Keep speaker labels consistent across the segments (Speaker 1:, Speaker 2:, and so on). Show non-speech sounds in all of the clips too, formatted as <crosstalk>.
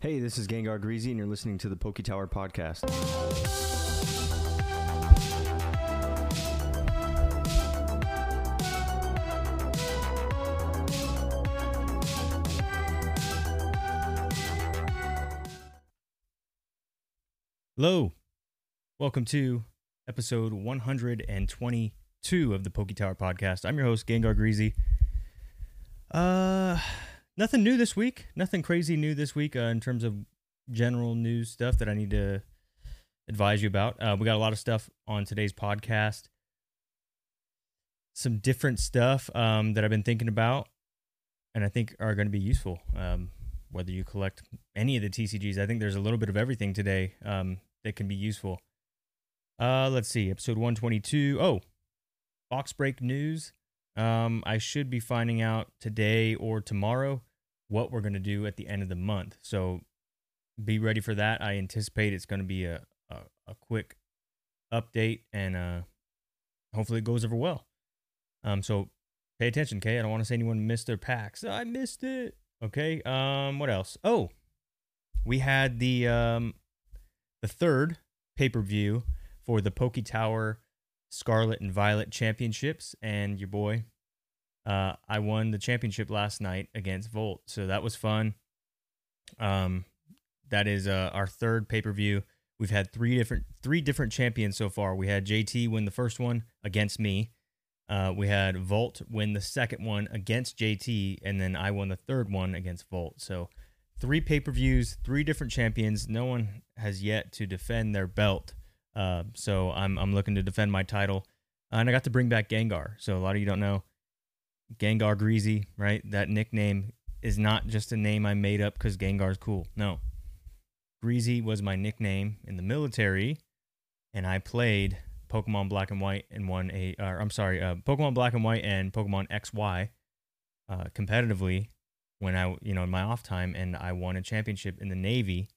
Speaker 1: Hey, this is Gengar Greasy, and you're listening to the PokeTower Podcast.
Speaker 2: Hello. Welcome to episode 122 of the PokeTower podcast. I'm your host, Gengar Greasy. Uh, nothing new this week. Nothing crazy new this week uh, in terms of general news stuff that I need to advise you about. Uh, we got a lot of stuff on today's podcast. Some different stuff um, that I've been thinking about and I think are going to be useful. Um, whether you collect any of the TCGs, I think there's a little bit of everything today um, that can be useful. Uh, let's see, episode 122. Oh, box break news. Um, I should be finding out today or tomorrow what we're going to do at the end of the month. So be ready for that. I anticipate it's going to be a, a, a quick update and uh, hopefully it goes over well. Um, so pay attention, okay? I don't want to say anyone missed their packs. I missed it. Okay. Um, what else? Oh, we had the um, the third pay per view for the PokeTower Scarlet and Violet Championships, and your boy, uh, I won the championship last night against Volt, so that was fun. Um, that is uh, our third pay per view. We've had three different three different champions so far. We had JT win the first one against me. Uh, we had Volt win the second one against JT, and then I won the third one against Volt. So three pay per views, three different champions. No one has yet to defend their belt. Uh, so I'm I'm looking to defend my title, and I got to bring back Gengar. So a lot of you don't know Gengar Greasy, right? That nickname is not just a name I made up because Gengar's cool. No, Greasy was my nickname in the military, and I played Pokemon Black and White and won a. Or I'm sorry, uh, Pokemon Black and White and Pokemon XY uh, competitively when I, you know, in my off time, and I won a championship in the Navy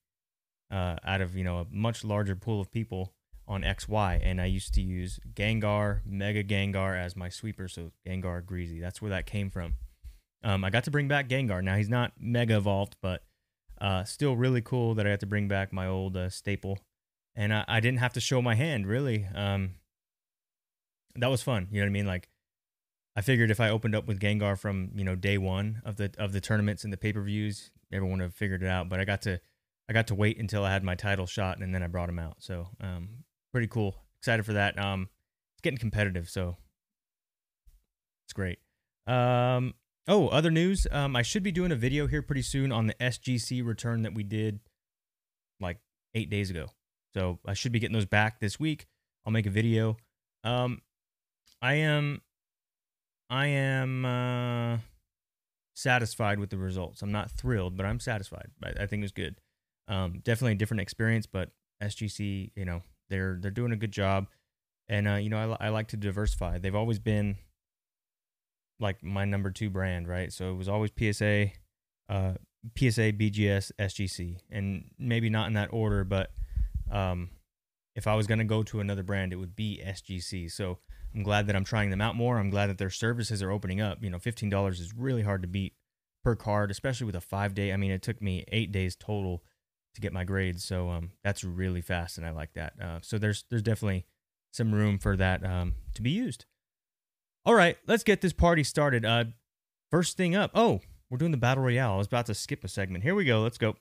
Speaker 2: uh, out of you know a much larger pool of people on XY, and I used to use Gengar, Mega Gengar as my sweeper, so Gengar Greasy. That's where that came from. Um, I got to bring back Gengar. Now he's not Mega Evolved, but uh, still really cool that I got to bring back my old uh, staple, and I, I, didn't have to show my hand really. Um, that was fun. You know what I mean? Like I figured if I opened up with Gengar from you know day one of the of the tournaments and the pay per views, everyone would have figured it out. But I got to I got to wait until I had my title shot, and then I brought him out. So um, pretty cool. Excited for that. Um, it's getting competitive, so it's great. Um, oh, other news. Um, I should be doing a video here pretty soon on the SGC return that we did like eight days ago. So I should be getting those back this week. I'll make a video. Um, I am I am uh, satisfied with the results. I'm not thrilled, but I'm satisfied. I, I think it was good. Um, definitely a different experience, but SGC, you know, they're they're doing a good job, and uh, you know, I, I like to diversify. They've always been like my number two brand, right? So it was always PSA, uh, PSA, BGS, SGC, and maybe not in that order, but um, if I was going to go to another brand, it would be SGC. So I'm glad that I'm trying them out more. I'm glad that their services are opening up. You know, $15 is really hard to beat per card, especially with a five day. I mean, it took me eight days total to get my grades, so um, that's really fast, and I like that. Uh, so there's there's definitely some room for that um, to be used. All right, let's get this party started. Uh, first thing up, oh, we're doing the battle royale. I was about to skip a segment. Here we go. Let's go.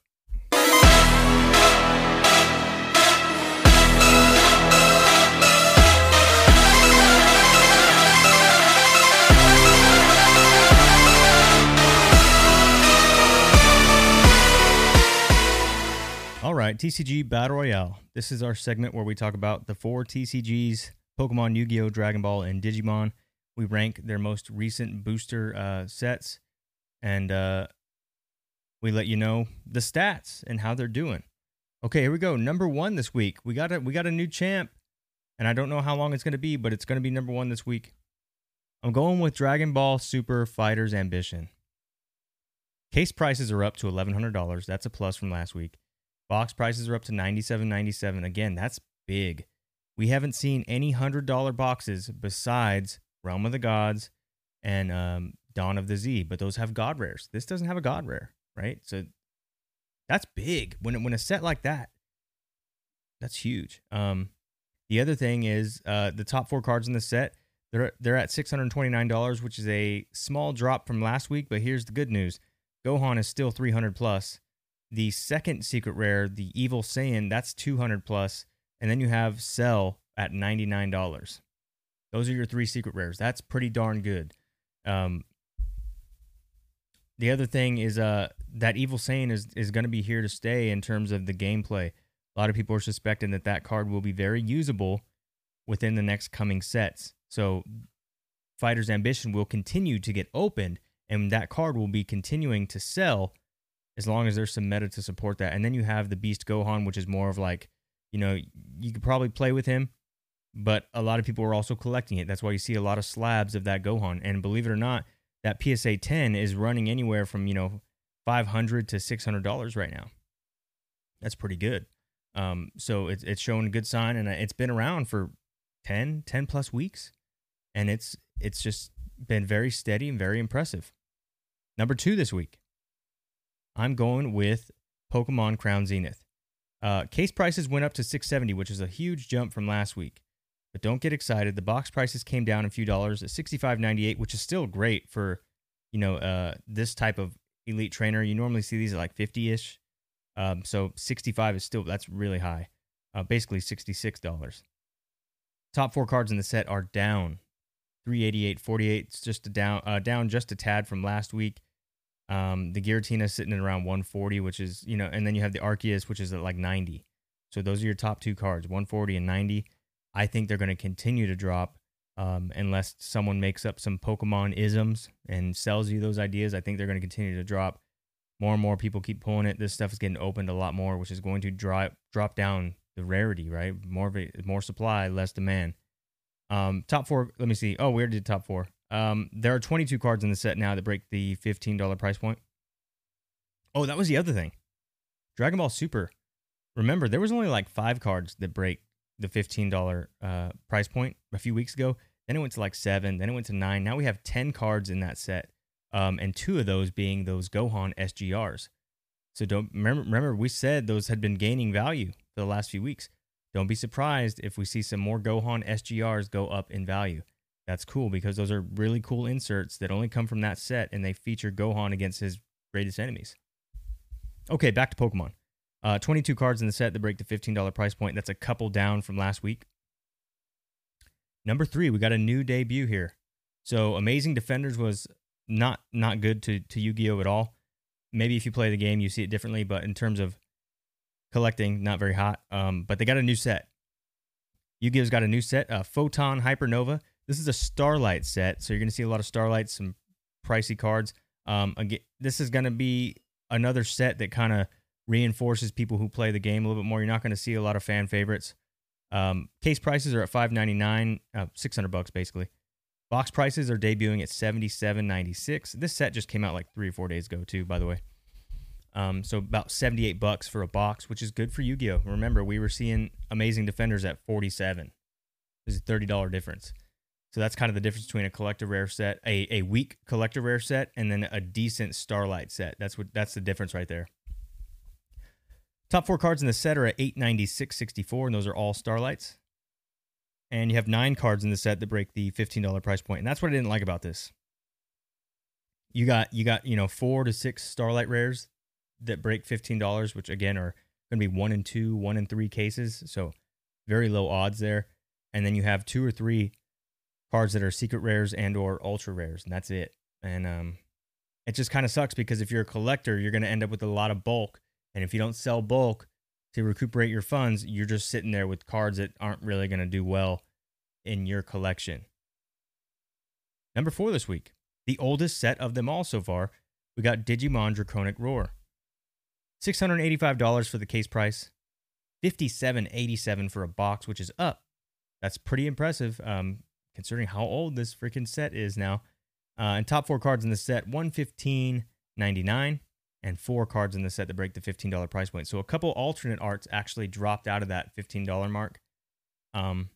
Speaker 2: All right, TCG Battle Royale. This is our segment where we talk about the four TCGs Pokemon, Yu Gi Oh!, Dragon Ball, and Digimon. We rank their most recent booster uh, sets and uh, we let you know the stats and how they're doing. Okay, here we go. Number one this week. We got a we got a new champ, and I don't know how long it's going to be, but it's going to be number one this week. I'm going with Dragon Ball Super Fighter's Ambition. Case prices are up to $1,100. That's a plus from last week. Box prices are up to $97.97. Again, that's big. We haven't seen any $100 boxes besides Realm of the Gods and um, Dawn of the Z, but those have God rares. This doesn't have a God rare, right? So That's big when when a set like that. That's huge. Um, the other thing is uh, the top four cards in the set. They're they're at six hundred twenty nine dollars, which is a small drop from last week. But here's the good news: Gohan is still three hundred plus. The second secret rare, the Evil Saiyan, that's two hundred plus, and then you have Cell at ninety nine dollars. Those are your three secret rares. That's pretty darn good. Um, the other thing is uh that evil Saiyan is is going to be here to stay in terms of the gameplay. A lot of people are suspecting that that card will be very usable within the next coming sets. So Fighter's Ambition will continue to get opened and that card will be continuing to sell as long as there's some meta to support that. And then you have the Beast Gohan which is more of like, you know, you could probably play with him, but a lot of people are also collecting it. That's why you see a lot of slabs of that Gohan. And believe it or not, that PSA 10 is running anywhere from, you know, 500 to $600 right now. That's pretty good. Um, so it's, it's showing a good sign and it's been around for 10, 10 plus weeks. And it's, it's just been very steady and very impressive. Number two this week, I'm going with Pokemon Crown Zenith. Uh, case prices went up to 670, which is a huge jump from last week. But don't get excited. The box prices came down a few dollars at 65.98, which is still great for, you know, uh, this type of elite trainer. You normally see these at like 50-ish. Um, so 65 is still that's really high. Uh, basically $66. Top four cards in the set are down 388.48. It's just a down uh, down just a tad from last week. Um, the Giratina sitting at around 140, which is, you know, and then you have the Arceus, which is at like 90. So those are your top two cards, 140 and 90. I think they're going to continue to drop um, unless someone makes up some Pokemon isms and sells you those ideas. I think they're going to continue to drop. More and more people keep pulling it. This stuff is getting opened a lot more, which is going to drop drop down the rarity, right? More more supply, less demand. Um, top four. Let me see. Oh, we already did top four. Um, there are 22 cards in the set now that break the $15 price point. Oh, that was the other thing. Dragon Ball Super. Remember, there was only like five cards that break the $15 uh, price point a few weeks ago. Then it went to like seven. Then it went to nine. Now we have 10 cards in that set. Um, and two of those being those Gohan SGRs. So don't remember, remember, we said those had been gaining value for the last few weeks. Don't be surprised if we see some more Gohan SGRs go up in value. That's cool because those are really cool inserts that only come from that set and they feature Gohan against his greatest enemies. Okay, back to Pokemon. Uh, 22 cards in the set that break the $15 price point. That's a couple down from last week. Number three, we got a new debut here. So Amazing Defenders was not not good to, to Yu-Gi-Oh! at all. Maybe if you play the game, you see it differently, but in terms of collecting, not very hot. Um, but they got a new set. Yu-Gi-Oh's got a new set, uh, Photon Hypernova. This is a Starlight set, so you're going to see a lot of Starlights, some pricey cards. Um, again, this is going to be another set that kind of reinforces people who play the game a little bit more. You're not going to see a lot of fan favorites. Um, case prices are at 599, uh, 600 bucks basically. Box prices are debuting at 77.96. This set just came out like three or four days ago too, by the way. Um, so about 78 bucks for a box, which is good for Yu-Gi-Oh. Remember, we were seeing Amazing Defenders at 47. There's a $30 difference. So that's kind of the difference between a collector rare set, a, a weak collector rare set, and then a decent Starlight set. That's what that's the difference right there. Top four cards in the set are at 896.64, and those are all Starlights. And you have nine cards in the set that break the $15 price point. And that's what I didn't like about this. You got you got, you know, four to six Starlight rares that break $15, which again are going to be one and two, one and three cases. So very low odds there. And then you have two or three cards that are secret rares and or ultra rares, and that's it. And um, it just kind of sucks because if you're a collector, you're going to end up with a lot of bulk and if you don't sell bulk to recuperate your funds, you're just sitting there with cards that aren't really going to do well in your collection. Number four this week, the oldest set of them all so far, we got Digimon Draconic Roar. $685 for the case price, $57.87 for a box, which is up. That's pretty impressive, um, considering how old this freaking set is now. Uh, and top four cards in the set, $115.99 and four cards in the set that break the $15 price point. So a couple alternate arts actually dropped out of that $15 mark. Um,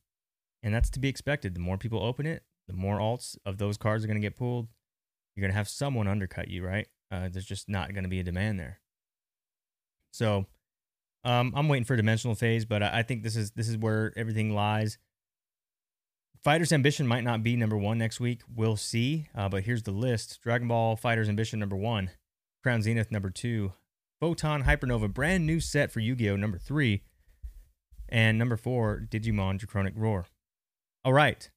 Speaker 2: and that's to be expected. The more people open it, the more alts of those cards are going to get pulled. You're going to have someone undercut you, right? Uh, there's just not going to be a demand there. So um, I'm waiting for Dimensional Phase, but I, I think this is this is where everything lies. Fighter's Ambition might not be number one next week. We'll see. Uh, but here's the list: Dragon Ball Fighter's Ambition number one, Crown Zenith number two, Photon Hypernova brand new set for Yu-Gi-Oh number three, and number four Digimon Draconic Roar. All right,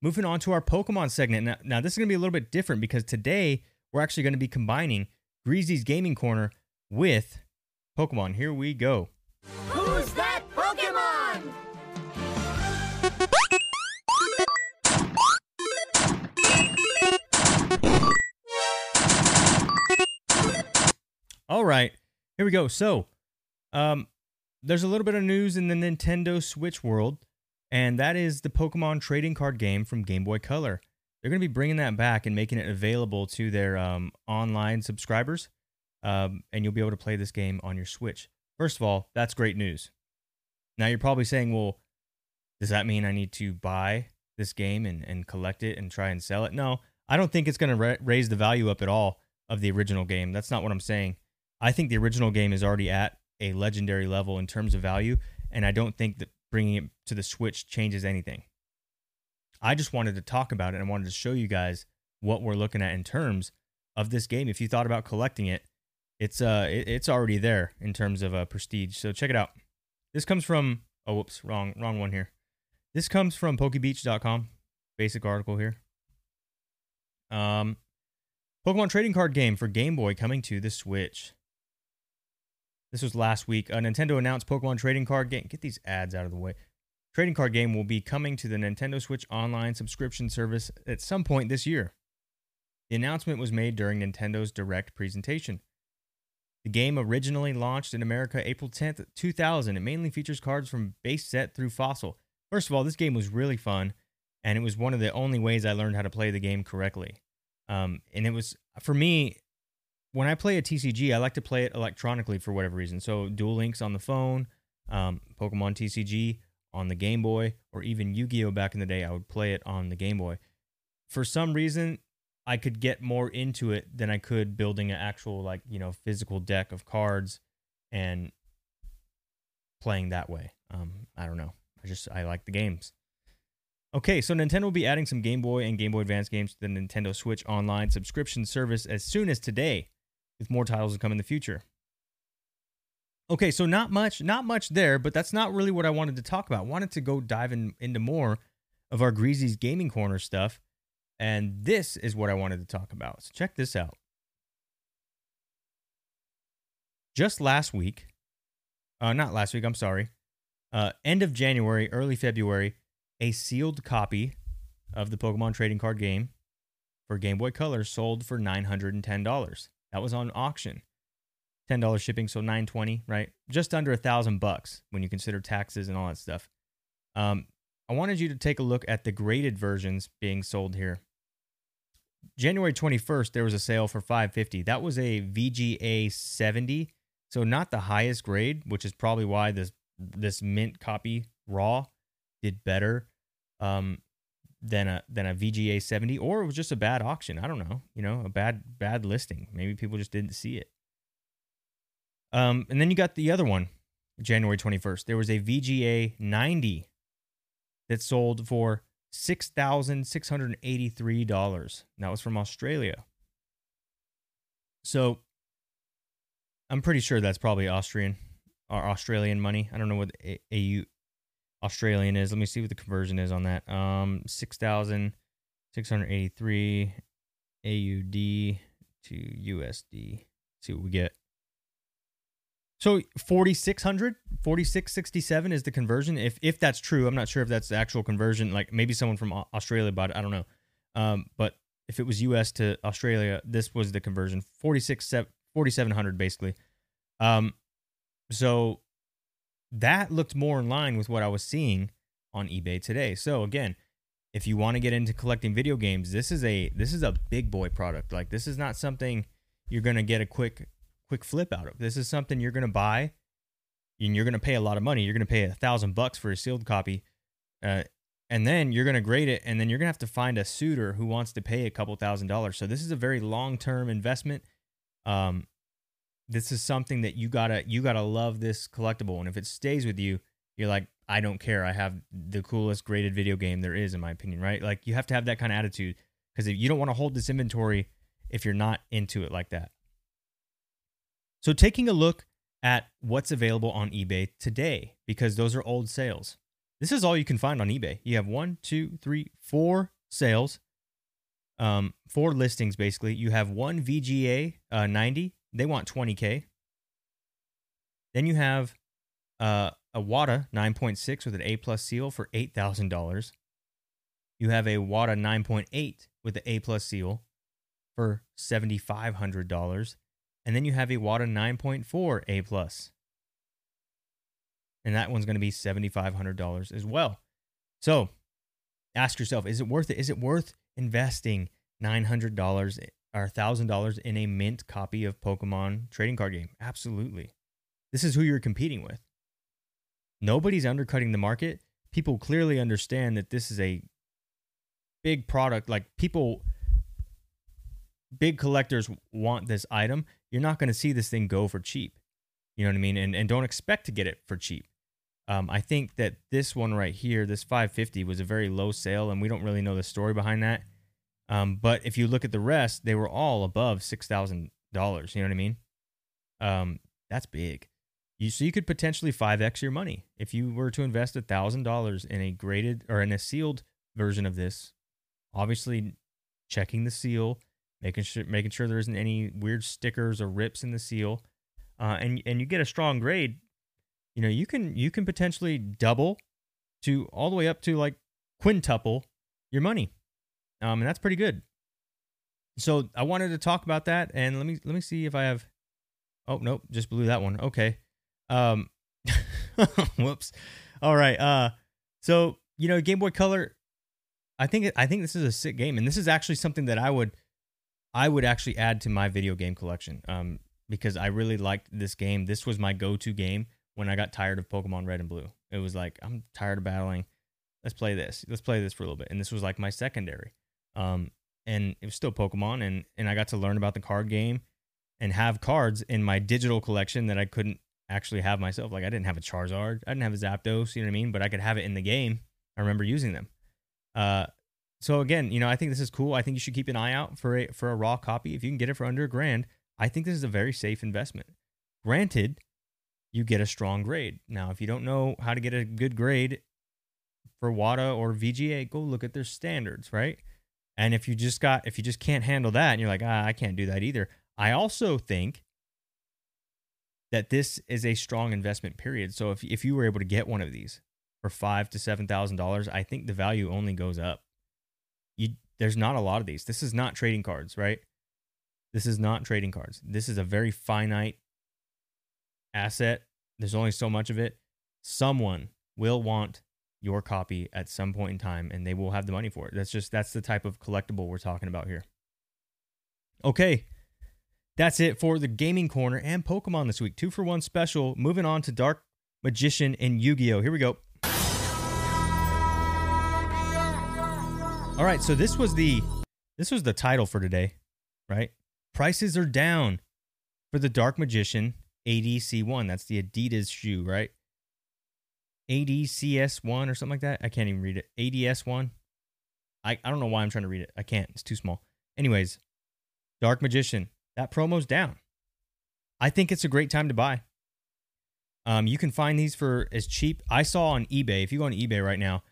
Speaker 2: moving on to our Pokemon segment. Now, now this is gonna be a little bit different because today we're actually going to be combining Greasy's Gaming Corner with Pokemon. Here we go. All right, here we go. So, um, there's a little bit of news in the Nintendo Switch world, and that is the Pokemon trading card game from Game Boy Color. They're going to be bringing that back and making it available to their um, online subscribers, um, and you'll be able to play this game on your Switch. First of all, that's great news. Now you're probably saying, well, does that mean I need to buy this game and, and collect it and try and sell it? No, I don't think it's going to ra- raise the value up at all of the original game. That's not what I'm saying. I think the original game is already at a legendary level in terms of value, and I don't think that bringing it to the Switch changes anything. I just wanted to talk about it and wanted to show you guys what we're looking at in terms of this game. If you thought about collecting it, it's uh it, it's already there in terms of uh, prestige. So check it out. This comes from oh whoops wrong wrong one here. This comes from PokeBeach.com. Basic article here. Um, Pokemon trading card game for Game Boy coming to the Switch. This was last week. Uh, Nintendo announced Pokemon trading card game. Get these ads out of the way. Trading card game will be coming to the Nintendo Switch online subscription service at some point this year. The announcement was made during Nintendo's Direct presentation. The game originally launched in America April 10th, 2000. It mainly features cards from base set through fossil. First of all, this game was really fun, and it was one of the only ways I learned how to play the game correctly. Um, and it was, for me, when I play a TCG, I like to play it electronically for whatever reason. So Duel Links on the phone, um, Pokemon TCG on the Game Boy, or even Yu Gi Oh! back in the day, I would play it on the Game Boy. For some reason, I could get more into it than I could building an actual, like, you know, physical deck of cards and playing that way. Um, I don't know. I just, I like the games. Okay, so Nintendo will be adding some Game Boy and Game Boy Advance games to the Nintendo Switch Online subscription service as soon as today, with more titles to come in the future. Okay, so not much, not much there, but that's not really what I wanted to talk about. I wanted to go dive in, into more of our Greasy's Gaming Corner stuff, and this is what I wanted to talk about. So check this out. Just last week, uh, not last week, I'm sorry, uh, end of January, early February, a sealed copy of the Pokemon trading card game for Game Boy Color sold for $910. That was on auction. $10 shipping, so 920, right? Just under a thousand bucks when you consider taxes and all that stuff. Um, I wanted you to take a look at the graded versions being sold here. January 21st, there was a sale for 550. That was a VGA 70, so not the highest grade, which is probably why this this mint copy raw did better um, than a than a VGA 70, or it was just a bad auction. I don't know. You know, a bad bad listing. Maybe people just didn't see it. Um, and then you got the other one, January 21st. There was a VGA 90 that sold for six thousand six hundred eighty-three dollars. That was from Australia. So I'm pretty sure that's probably Austrian or Australian money. I don't know what AU Australian is. Let me see what the conversion is on that. Um, six thousand six hundred eighty-three AUD to USD. see what we get. So 4600 4667 is the conversion if if that's true i'm not sure if that's the actual conversion like maybe someone from australia bought it i don't know um, but if it was us to australia this was the conversion 46 4700 basically um, so that looked more in line with what I was seeing on eBay today. So again, if you want to get into collecting video games, this is a this is a big boy product. Like this is not something you're gonna get a quick quick flip out of. This is something you're gonna buy, and you're gonna pay a lot of money. You're gonna pay a thousand bucks for a sealed copy, uh, and then you're gonna grade it, and then you're gonna have to find a suitor who wants to pay a couple thousand dollars. So this is a very long term investment. Um, this is something that you gotta you gotta love this collectible, and if it stays with you, you're like, I don't care. I have the coolest graded video game there is, in my opinion, right? Like you have to have that kind of attitude because if you don't want to hold this inventory if you're not into it like that. So taking a look at what's available on eBay today, because those are old sales. This is all you can find on eBay. You have one, two, three, four sales, um, four listings basically. You have one VGA uh, 90. They want 20k. Then you have uh, a WATA 9.6 with an A plus seal for eight thousand dollars. You have a WATA 9.8 with the A plus seal for seventy five hundred dollars, and then you have a WATA 9.4 A plus, and that one's going to be seventy five hundred dollars as well. So, ask yourself: Is it worth it? Is it worth investing nine hundred dollars or thousand dollars in a mint copy of Pokemon trading card game? Absolutely. This is who you're competing with. Nobody's undercutting the market. People clearly understand that this is a big product. Like people big collectors want this item, you're not going to see this thing go for cheap. You know what I mean? And and don't expect to get it for cheap. Um, I think that this one right here, this 550, was a very low sale, and we don't really know the story behind that. Um, but if you look at the rest, they were all above six thousand dollars. You know what I mean? Um, that's big. You so you could potentially five x your money if you were to invest a thousand dollars in a graded or in a sealed version of this. Obviously, checking the seal, making sure making sure there isn't any weird stickers or rips in the seal, uh, and and you get a strong grade, you know you can you can potentially double to all the way up to like quintuple your money, um, and that's pretty good. So I wanted to talk about that, and let me let me see if I have. Oh nope, just blew that one. Okay, um, <laughs> whoops. All right. Uh, so you know Game Boy Color. I think I think this is a sick game, and this is actually something that I would I would actually add to my video game collection um, because I really liked this game. This was my go to game when I got tired of Pokemon Red and Blue. It was like, I'm tired of battling. Let's play this. Let's play this for a little bit. And this was like my secondary. Um, and it was still Pokemon. And, and I got to learn about the card game and have cards in my digital collection that I couldn't actually have myself. Like I didn't have a Charizard, I didn't have a Zapdos, you know what I mean? But I could have it in the game. I remember using them. Uh, so again, you know, I think this is cool. I think you should keep an eye out for a for a raw copy. If you can get it for under a grand, I think this is a very safe investment. Granted, you get a strong grade. Now, if you don't know how to get a good grade for WATA or VGA, go look at their standards, right? And if you just got if you just can't handle that and you're like, ah, I can't do that either. I also think that this is a strong investment period. So if if you were able to get one of these for five to seven thousand dollars, I think the value only goes up you there's not a lot of these. This is not trading cards, right? This is not trading cards. This is a very finite asset. There's only so much of it. Someone will want your copy at some point in time and they will have the money for it. That's just that's the type of collectible we're talking about here. Okay. That's it for the gaming corner and Pokemon this week. Two for one special. Moving on to Dark Magician and Yu-Gi-Oh. Here we go. All right, so this was the this was the title for today, right? Prices are down for the Dark Magician ADC1. That's the Adidas shoe, right? ADCS1 or something like that. I can't even read it. ADS1. I, I don't know why I'm trying to read it. I can't. It's too small. Anyways, Dark Magician. That promo's down. I think it's a great time to buy. Um, you can find these for as cheap. I saw on eBay. If you go on eBay right now,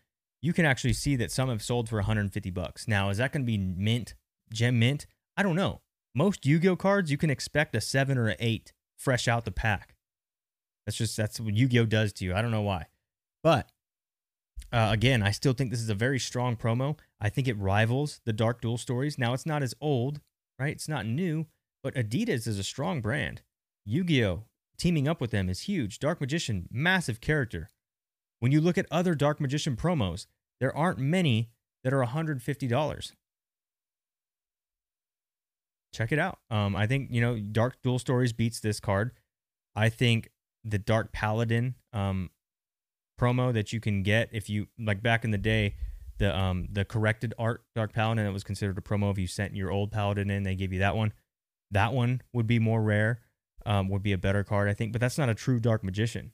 Speaker 2: you can actually see that some have sold for 150 bucks. Now, is that going to be mint, gem mint? I don't know. Most Yu-Gi-Oh cards, you can expect a seven or an eight fresh out the pack. That's just that's what Yu-Gi-Oh does to you. I don't know why, but uh, again, I still think this is a very strong promo. I think it rivals the Dark Duel stories. Now, it's not as old, right? It's not new, but Adidas is a strong brand. Yu-Gi-Oh teaming up with them is huge. Dark Magician, massive character. When you look at other Dark Magician promos, there aren't many that are $150. Check it out. Um, I think, you know, Dark Duel Stories beats this card. I think the Dark Paladin um, promo that you can get if you, like back in the day, the um the corrected art Dark Paladin that was considered a promo if you sent your old Paladin in, they gave you that one. That one would be more rare. um, would be a better card, I think, but that's not a true Dark Magician.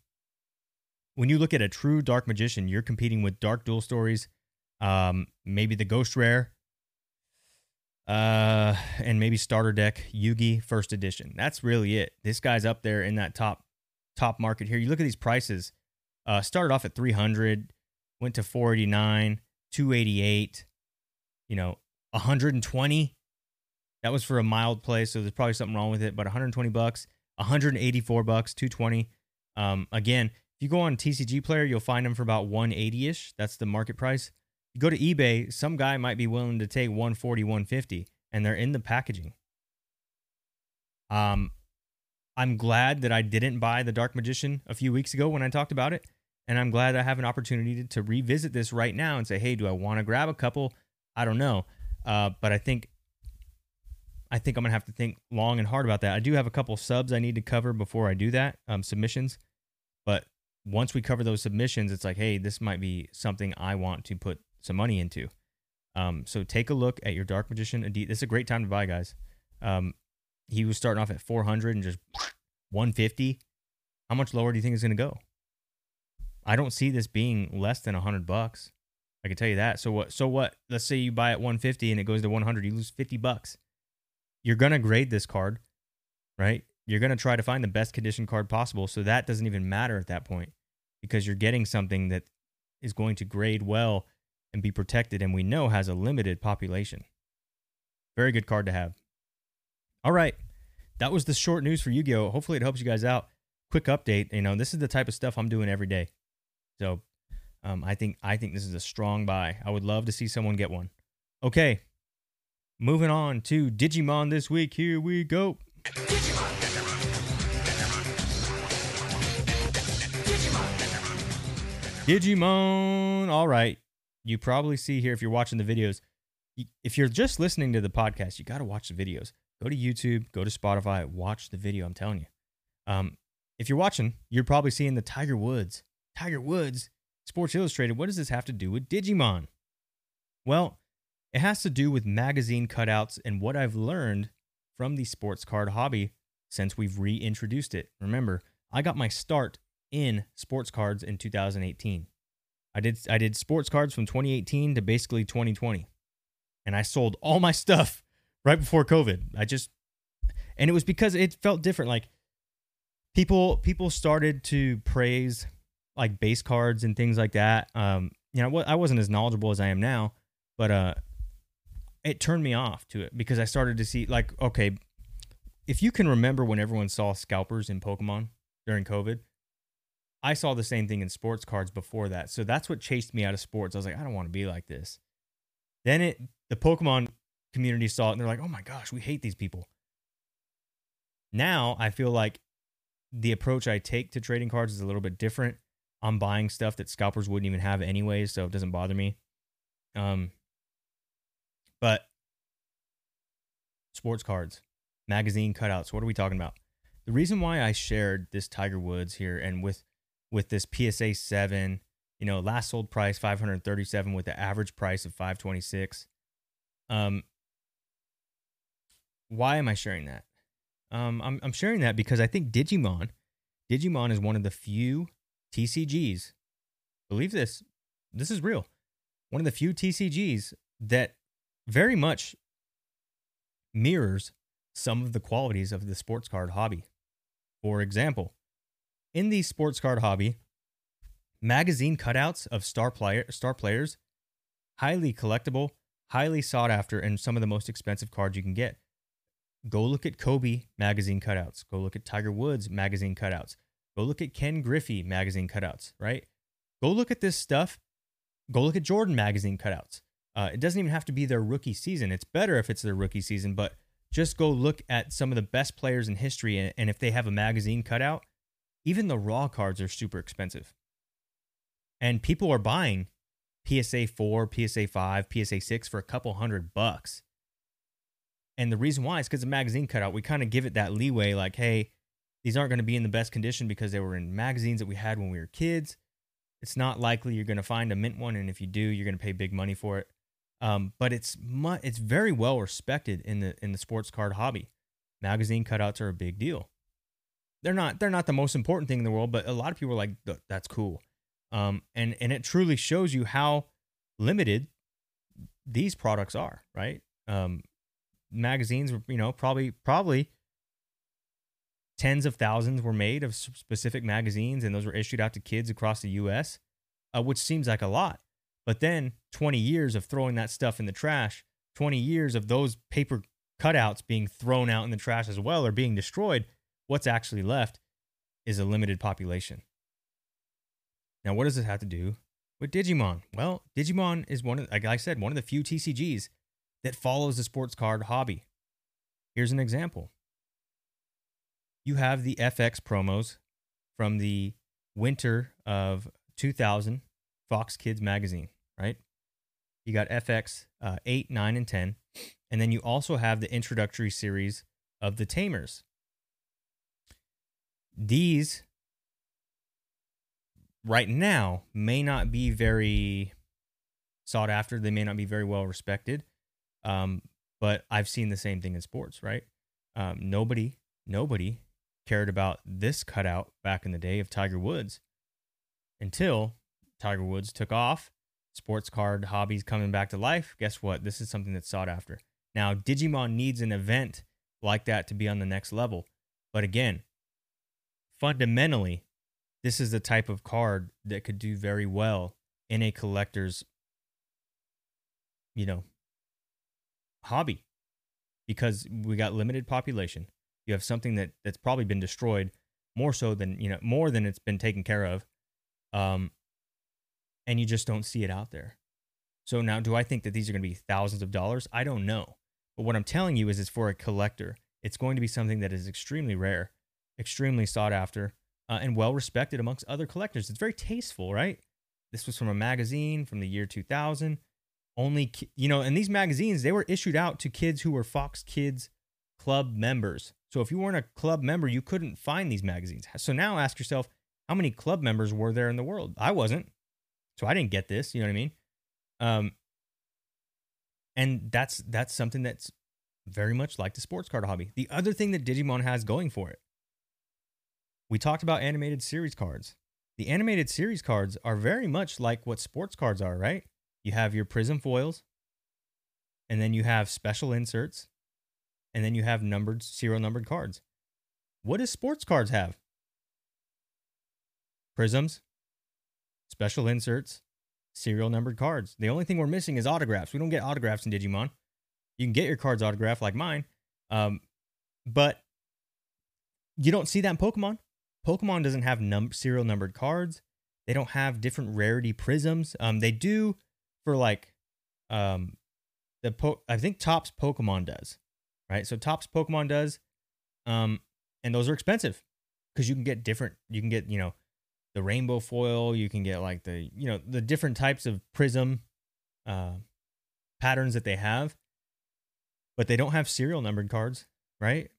Speaker 2: When you look at a true Dark Magician, you're competing with Dark Duel Stories, um, maybe the Ghost Rare, uh, and maybe Starter Deck Yugi First Edition. That's really it. This guy's up there in that top top market here. You look at these prices. Uh, started off at 300, went to 489, 288, you know, 120. That was for a mild play, so there's probably something wrong with it. But 120 bucks, 184 bucks, 220. Um, again, if you go on TCG Player, you'll find them for about 180 ish. That's the market price. You go to eBay, some guy might be willing to take 140, 150, and they're in the packaging. Um, I'm glad that I didn't buy the Dark Magician a few weeks ago when I talked about it. And I'm glad I have an opportunity to, to revisit this right now and say, hey, do I want to grab a couple? I don't know. Uh, but I think I think I'm gonna have to think long and hard about that. I do have a couple subs I need to cover before I do that, um, submissions. But once we cover those submissions, it's like, hey, this might be something I want to put some money into. Um, so take a look at your Dark Magician Adidas. This is a great time to buy, guys. Um, he was starting off at 400 and just 150. How much lower do you think it's to go? I don't see this being less than 100 bucks. I can tell you that. So what? So what? Let's say you buy at 150 and it goes to 100. You lose 50 bucks. You're going to grade this card, right? You're going to try to find the best condition card possible. So that doesn't even matter at that point because you're getting something that is going to grade well and be protected and we know has a limited population. Very good card to have. All right. That was the short news for Yu-Gi-Oh. Hopefully it helps you guys out. Quick update, you know, this is the type of stuff I'm doing every day. So, um, I think I think this is a strong buy. I would love to see someone get one. Okay. Moving on to Digimon this week. Here we go. Digimon. All right. You probably see here if you're watching the videos. If you're just listening to the podcast, you got to watch the videos. Go to YouTube, go to Spotify, watch the video. I'm telling you. Um, if you're watching, you're probably seeing the Tiger Woods. Tiger Woods, Sports Illustrated. What does this have to do with Digimon? Well, it has to do with magazine cutouts and what I've learned from the sports card hobby since we've reintroduced it. Remember, I got my start in sports cards in 2018. I did I did sports cards from 2018 to basically 2020. And I sold all my stuff right before COVID. I just and it was because it felt different like people people started to praise like base cards and things like that. Um you know, I wasn't as knowledgeable as I am now, but uh it turned me off to it because I started to see like okay, if you can remember when everyone saw scalpers in Pokemon during COVID, I saw the same thing in sports cards before that. So that's what chased me out of sports. I was like, I don't want to be like this. Then it the Pokemon community saw it and they're like, oh my gosh, we hate these people. Now I feel like the approach I take to trading cards is a little bit different. I'm buying stuff that scalpers wouldn't even have anyways, so it doesn't bother me. Um, but sports cards, magazine cutouts. What are we talking about? The reason why I shared this Tiger Woods here and with with this PSA 7, you know, last sold price 537 with the average price of 526. Um why am I sharing that? Um I'm I'm sharing that because I think Digimon Digimon is one of the few TCGs. Believe this. This is real. One of the few TCGs that very much mirrors some of the qualities of the sports card hobby. For example, in the sports card hobby, magazine cutouts of star player star players, highly collectible, highly sought after, and some of the most expensive cards you can get. Go look at Kobe magazine cutouts. Go look at Tiger Woods magazine cutouts. Go look at Ken Griffey magazine cutouts, right? Go look at this stuff. Go look at Jordan magazine cutouts. Uh, it doesn't even have to be their rookie season. It's better if it's their rookie season, but just go look at some of the best players in history. And, and if they have a magazine cutout, even the raw cards are super expensive. And people are buying PSA 4, PSA 5, PSA 6 for a couple hundred bucks. And the reason why is because the magazine cutout, we kind of give it that leeway like, hey, these aren't going to be in the best condition because they were in magazines that we had when we were kids. It's not likely you're going to find a mint one. And if you do, you're going to pay big money for it. Um, but it's mu- it's very well respected in the in the sports card hobby. Magazine cutouts are a big deal. they're not they're not the most important thing in the world, but a lot of people are like that's cool. Um, and and it truly shows you how limited these products are, right? Um, magazines, you know, probably probably tens of thousands were made of specific magazines, and those were issued out to kids across the U.S., uh, which seems like a lot. But then 20 years of throwing that stuff in the trash, 20 years of those paper cutouts being thrown out in the trash as well or being destroyed, what's actually left is a limited population. Now, what does this have to do with Digimon? Well, Digimon is one of, like I said, one of the few TCGs that follows the sports card hobby. Here's an example. You have the FX promos from the winter of 2000 Fox Kids magazine, right? You got FX uh, 8, 9, and 10. And then you also have the introductory series of the Tamers. These, right now, may not be very sought after. They may not be very well respected. Um, but I've seen the same thing in sports, right? Um, nobody, nobody cared about this cutout back in the day of Tiger Woods until Tiger Woods took off. Sports card hobbies coming back to life. Guess what? This is something that's sought after. Now, Digimon needs an event like that to be on the next level. But again, fundamentally, this is the type of card that could do very well in a collector's, you know, hobby because we got limited population. You have something that that's probably been destroyed more so than, you know, more than it's been taken care of. Um, and you just don't see it out there. So now, do I think that these are going to be thousands of dollars? I don't know. But what I'm telling you is, it's for a collector. It's going to be something that is extremely rare, extremely sought after, uh, and well respected amongst other collectors. It's very tasteful, right? This was from a magazine from the year 2000. Only, you know, and these magazines, they were issued out to kids who were Fox Kids Club members. So if you weren't a club member, you couldn't find these magazines. So now ask yourself, how many club members were there in the world? I wasn't. So I didn't get this, you know what I mean? Um and that's that's something that's very much like the sports card hobby. The other thing that Digimon has going for it. We talked about animated series cards. The animated series cards are very much like what sports cards are, right? You have your prism foils, and then you have special inserts, and then you have numbered serial numbered cards. What does sports cards have? Prisms, special inserts, serial numbered cards. The only thing we're missing is autographs. We don't get autographs in Digimon. You can get your cards autographed like mine, um, but you don't see that in Pokemon. Pokemon doesn't have num- serial numbered cards. They don't have different rarity prisms. Um, they do for like um, the po- I think Topps Pokemon does, right? So Topps Pokemon does, um, and those are expensive because you can get different. You can get you know the rainbow foil. You can get like the you know the different types of prism uh, patterns that they have, but they don't have serial numbered cards, right?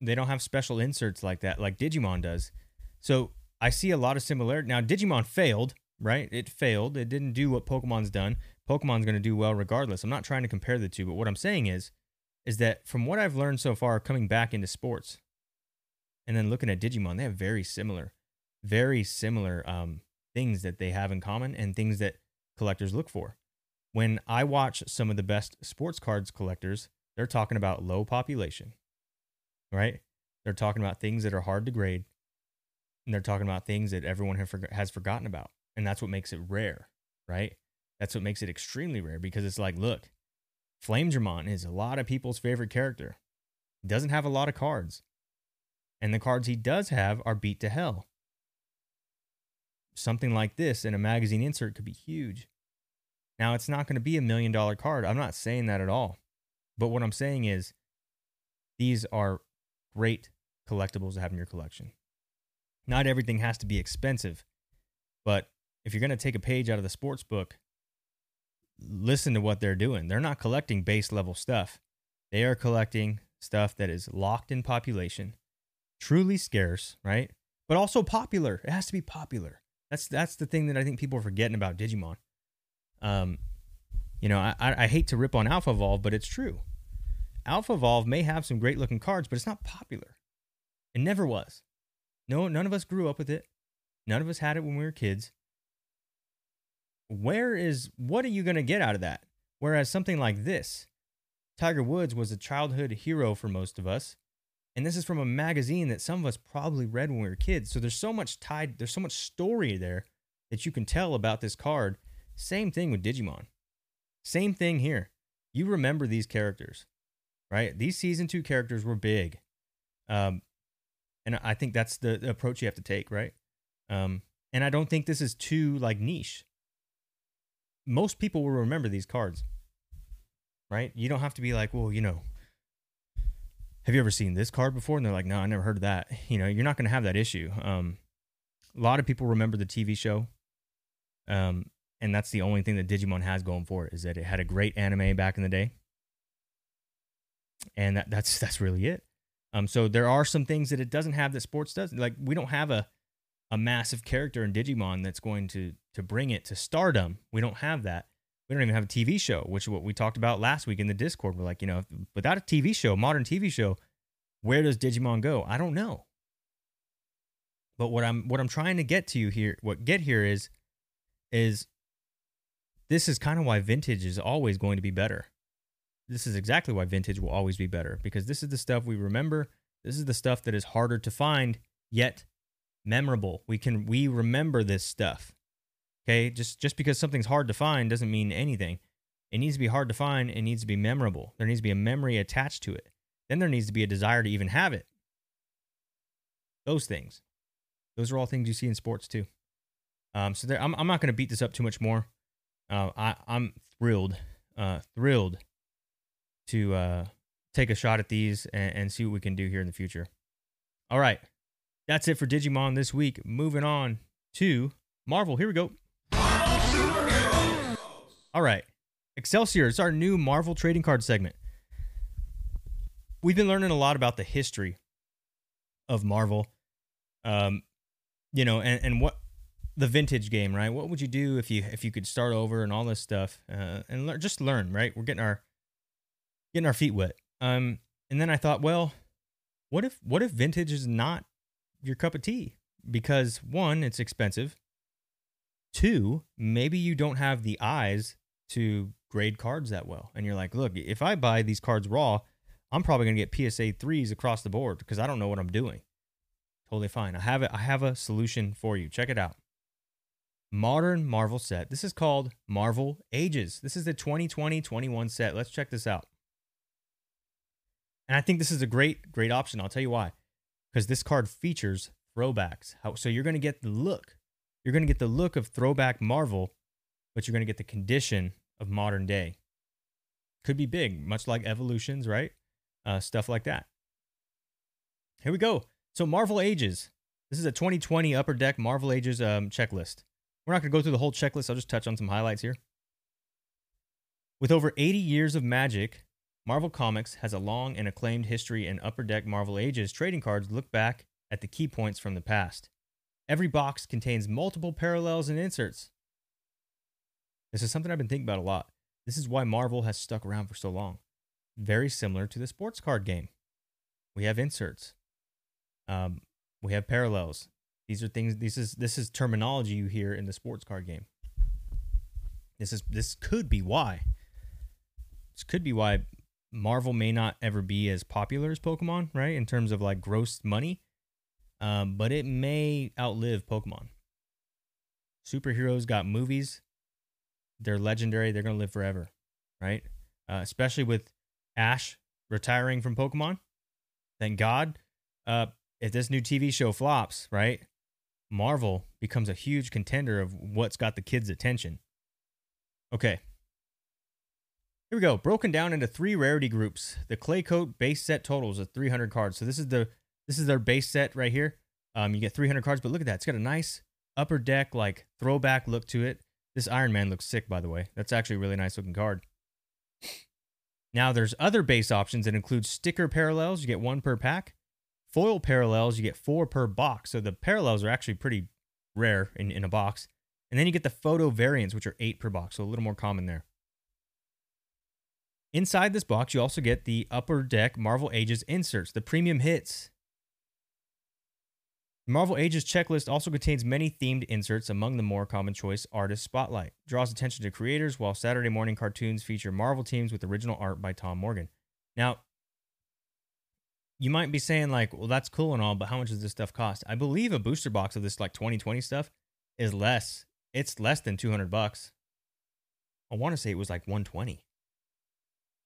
Speaker 2: They don't have special inserts like that, like Digimon does. So I see a lot of similarity. Now Digimon failed, right? It failed. It didn't do what Pokemon's done. Pokemon's going to do well regardless. I'm not trying to compare the two, but what I'm saying is, is that from what I've learned so far, coming back into sports, and then looking at Digimon, they have very similar very similar um, things that they have in common and things that collectors look for. When I watch some of the best sports cards collectors, they're talking about low population, right? They're talking about things that are hard to grade, and they're talking about things that everyone has forgotten about, and that's what makes it rare, right? That's what makes it extremely rare because it's like, look, Flamedramon is a lot of people's favorite character. He doesn't have a lot of cards, and the cards he does have are beat to hell something like this in a magazine insert could be huge. Now, it's not going to be a million dollar card. I'm not saying that at all. But what I'm saying is these are great collectibles to have in your collection. Not everything has to be expensive, but if you're going to take a page out of the sports book, listen to what they're doing. They're not collecting base level stuff. They are collecting stuff that is locked in population, truly scarce, right? But also popular. It has to be popular. That's that's the thing that I think people are forgetting about Digimon. Um, you know, I I hate to rip on Alpha Evolve, but it's true. Alpha Evolve may have some great looking cards, but it's not popular. It never was. No, none of us grew up with it. None of us had it when we were kids. Where is what are you going to get out of that? Whereas something like this, Tiger Woods was a childhood hero for most of us. And this is from a magazine that some of us probably read when we were kids. So there's so much tied, there's so much story there that you can tell about this card. Same thing with Digimon. Same thing here. You remember these characters, right? These season two characters were big. Um, and I think that's the, approach you have to take, right? Um, and I don't think this is too like niche. Most people will remember these cards, right? You don't have to be like, well, you know, have you ever seen this card before? And they're like, no, I never heard of that. <laughs> You know, you're not going to have that issue. Um, a lot of people remember the TV show. Um, and that's the only thing that Digimon has going for it is that it had a great anime back in the day. And that, that's <laughs> that's really it. Um, so there are some things that it doesn't have that sports does. Like we don't have a a massive character in Digimon that's going to to bring it to stardom. We don't have that. We don't even have a TV show, which is what we talked about last week in the Discord. We're like, you know, without a TV show, modern TV show, where does Digimon go? I don't know. But what I'm what I'm trying to get to you here, what get here is is this is kind of why vintage is always going to be better. This is exactly why vintage will always be better because this is the stuff we remember. This is the stuff that is harder to find yet memorable. We can we remember this stuff. Okay? Just just because something's hard to find doesn't mean anything. It needs to be hard to find, it needs to be memorable. There needs to be a memory attached to it. Then there needs to be a desire to even have it. Those things. Those are all things you see in sports too. Um, so there, I'm, I'm not going to beat this up too much more. Uh, I, I'm thrilled, uh, thrilled to uh, take a shot at these and, and see what we can do here in the future. All right, that's it for Digimon this week. Moving on to Marvel. Here we go. All right, Excelsior. It's our new Marvel trading card segment. We've been learning a lot about the history of Marvel. Um, you know, and, and what the vintage game, right? What would you do if you if you could start over and all this stuff, uh, and le- just learn, right? We're getting our getting our feet wet. Um, and then I thought, well, what if what if vintage is not your cup of tea? Because one, it's expensive. Two, maybe you don't have the eyes to grade cards that well, and you're like, look, if I buy these cards raw, I'm probably gonna get PSA threes across the board because I don't know what I'm doing. Totally fine. I have it. I have a solution for you. Check it out modern Marvel set. This is called Marvel Ages. This is the 2020 21 set. Let's check this out. And I think this is a great, great option. I'll tell you why. Because this card features throwbacks. So you're going to get the look. You're going to get the look of throwback Marvel, but you're going to get the condition of modern day. Could be big, much like evolutions, right? Uh, stuff like that. Here we go. So Marvel Ages. This is a 2020 Upper Deck Marvel Ages um, checklist. We're not going to go through the whole checklist. I'll just touch on some highlights here. With over 80 years of magic, Marvel Comics has a long and acclaimed history, and Upper Deck Marvel Ages trading cards look back at the key points from the past. Every box contains multiple parallels and inserts. This is something I've been thinking about a lot. This is why Marvel has stuck around for so long. Very similar to the sports card game. We have inserts. Um, we have parallels. These are things. This is this is terminology you hear in the sports card game. This is this could be why. This could be why Marvel may not ever be as popular as Pokemon, right? In terms of like gross money, um, but it may outlive Pokemon. Superheroes got movies. They're legendary. They're gonna live forever, right? Uh, especially with Ash retiring from Pokemon. Thank God. Uh, if this new TV show flops, right? Marvel becomes a huge contender of what's got the kids' attention. Okay. Here we go. Broken down into three rarity groups. The Claycoat base set totals of 300 cards. So this is the this is their base set right here. Um, you get 300 cards, but look at that. It's got a nice upper deck like throwback look to it. This Iron Man looks sick, by the way. That's actually a really nice looking card. Now there's other base options that include sticker parallels. You get one per pack. Foil parallels, you get four per box. So the parallels are actually pretty rare in, in a box. And then you get the photo variants, which are eight per box. So a little more common there. Inside this box, you also get the Upper Deck Marvel Ages inserts, the premium hits. Marvel Ages checklist also contains many themed inserts, among the more common choice Artist Spotlight. Draws attention to creators, while Saturday morning cartoons feature Marvel teams with original art by Tom Morgan. Now, you might be saying, like, well, that's cool and all, but how much does this stuff cost? I believe a booster box of this, like, 2020 stuff is less. It's less than 200 bucks. I want to say it was like 120.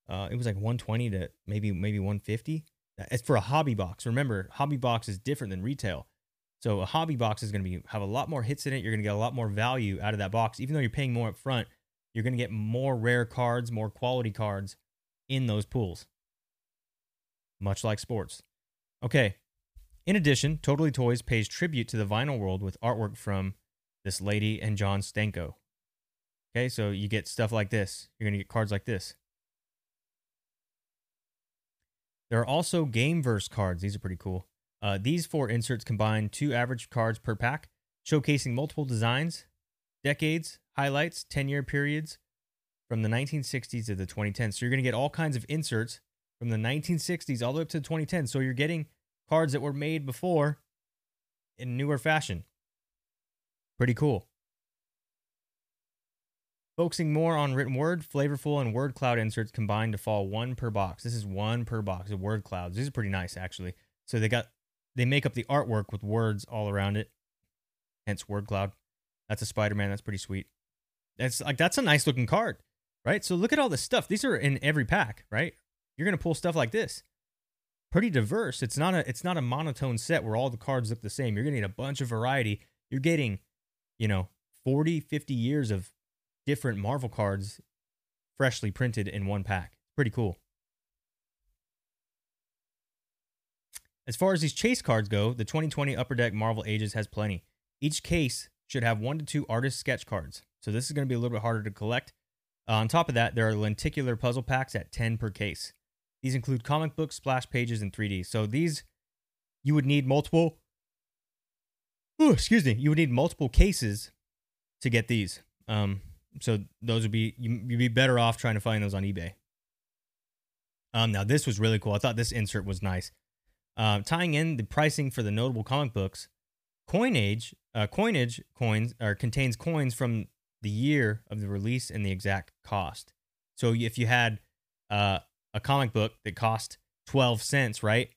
Speaker 2: Uh, it was like 120 to maybe maybe 150. It's for a hobby box. Remember, hobby box is different than retail. So a hobby box is going to be have a lot more hits in it. You're going to get a lot more value out of that box, even though you're paying more up front. You're going to get more rare cards, more quality cards in those pools. Much like sports. Okay. In addition, Totally Toys pays tribute to the vinyl world with artwork from this lady and John Stanko. Okay, so you get stuff like this. You're going to get cards like this. There are also Gameverse cards. These are pretty cool. Uh, these four inserts combine two average cards per pack, showcasing multiple designs, decades, highlights, 10 year periods from the 1960s to the 2010s. So you're going to get all kinds of inserts from the 1960s all the way up to the 2010s. So you're getting cards that were made before in newer fashion. Pretty cool. Focusing more on written word, flavorful, and word cloud inserts combined to fall one per box. This is one per box of word clouds. These are pretty nice, actually. So they got they make up the artwork with words all around it. Hence word cloud. That's a Spider-Man. That's pretty sweet. That's like that's a nice looking card, right? So look at all this stuff. These are in every pack, right? You're gonna pull stuff like this. Pretty diverse. It's not a it's not a monotone set where all the cards look the same. You're getting a bunch of variety. You're getting, you know, 40, 50 years of different Marvel cards freshly printed in one pack. Pretty cool. As far as these chase cards go, the 2020 Upper Deck Marvel Ages has plenty. Each case should have one to two artist sketch cards, so this is going to be a little bit harder to collect. Uh, on top of that, there are lenticular puzzle packs at 10 per case. These include comic books, splash pages, and 3D. So these, you would need multiple. Oh, excuse me. You would need multiple cases to get these. Um, so those would be you, would be better off trying to find those on eBay. Um, now this was really cool. I thought this insert was nice. Uh, tying in the pricing for the notable comic books, coinage uh, coinage coins or contains coins from the year of the release and the exact cost. So if you had uh, a comic book that cost 12 cents, right?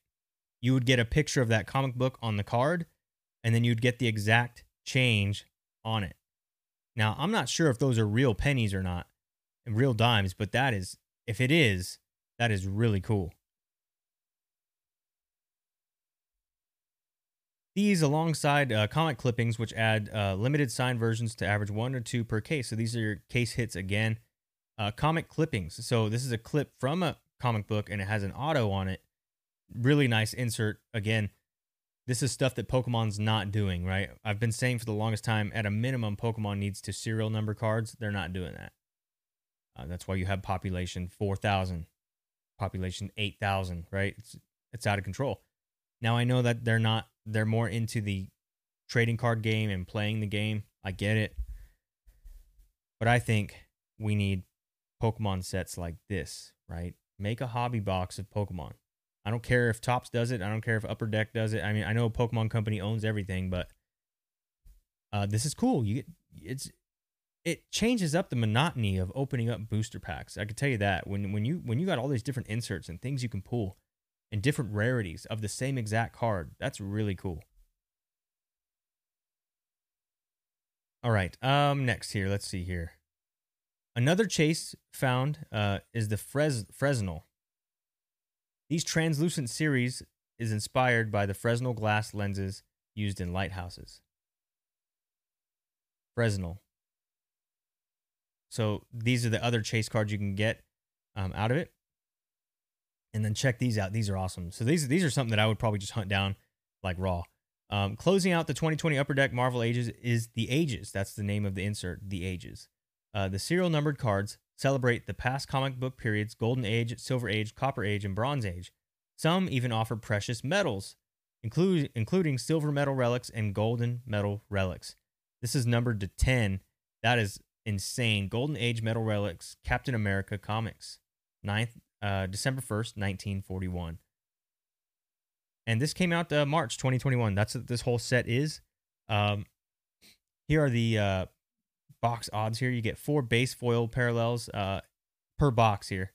Speaker 2: You would get a picture of that comic book on the card and then you'd get the exact change on it. Now, I'm not sure if those are real pennies or not, and real dimes, but that is if it is, that is really cool. These alongside uh, comic clippings, which add uh, limited signed versions to average one or two per case. So these are your case hits again. Uh, comic clippings. So this is a clip from a comic book and it has an auto on it. Really nice insert. Again, this is stuff that Pokemon's not doing, right? I've been saying for the longest time, at a minimum, Pokemon needs to serial number cards. They're not doing that. Uh, that's why you have population 4,000, population 8,000, right? It's, it's out of control. Now I know that they're not they're more into the trading card game and playing the game. I get it. But I think we need Pokemon sets like this, right? Make a hobby box of Pokemon. I don't care if Topps does it. I don't care if Upper Deck does it. I mean, I know Pokemon Company owns everything, but uh, this is cool. You get it's it changes up the monotony of opening up booster packs. I can tell you that when when you when you got all these different inserts and things you can pull, and different rarities of the same exact card. That's really cool. All right. Um. Next here, let's see here. Another chase found uh, is the Fres- Fresnel. These translucent series is inspired by the Fresnel glass lenses used in lighthouses. Fresnel. So these are the other chase cards you can get um, out of it and then check these out. These are awesome. So these these are something that I would probably just hunt down like raw. Um, closing out the 2020 Upper Deck Marvel Ages is the Ages. That's the name of the insert, the Ages. Uh, the serial numbered cards celebrate the past comic book periods: Golden Age, Silver Age, Copper Age, and Bronze Age. Some even offer precious metals, include, including silver metal relics and golden metal relics. This is numbered to 10. That is insane. Golden Age metal relics, Captain America comics. Ninth uh, December 1st, 1941. and this came out uh, March 2021. That's what this whole set is. Um, here are the uh, box odds. Here you get four base foil parallels uh, per box. Here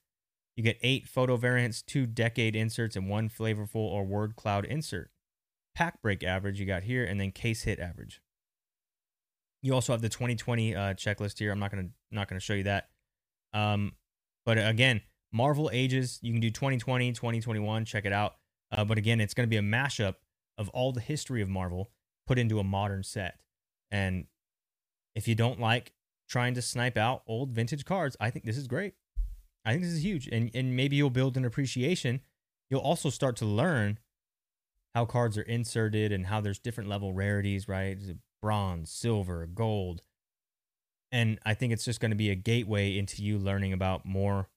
Speaker 2: you get eight photo variants, two decade inserts, and one flavorful or word cloud insert. Pack break average you got here, and then case hit average. You also have the 2020 uh, checklist here. I'm not gonna not gonna show you that. Um, but again, Marvel ages. You can do 2020, 2021. Check it out. Uh, but again, it's gonna be a mashup of all the history of Marvel put into a modern set. And if you don't like trying to snipe out old vintage cards, I think this is great. I think this is huge. And and maybe you'll build an appreciation. You'll also start to learn how cards are inserted and how there's different level rarities, right? Bronze, silver, gold. And I think it's just going to be a gateway into you learning about more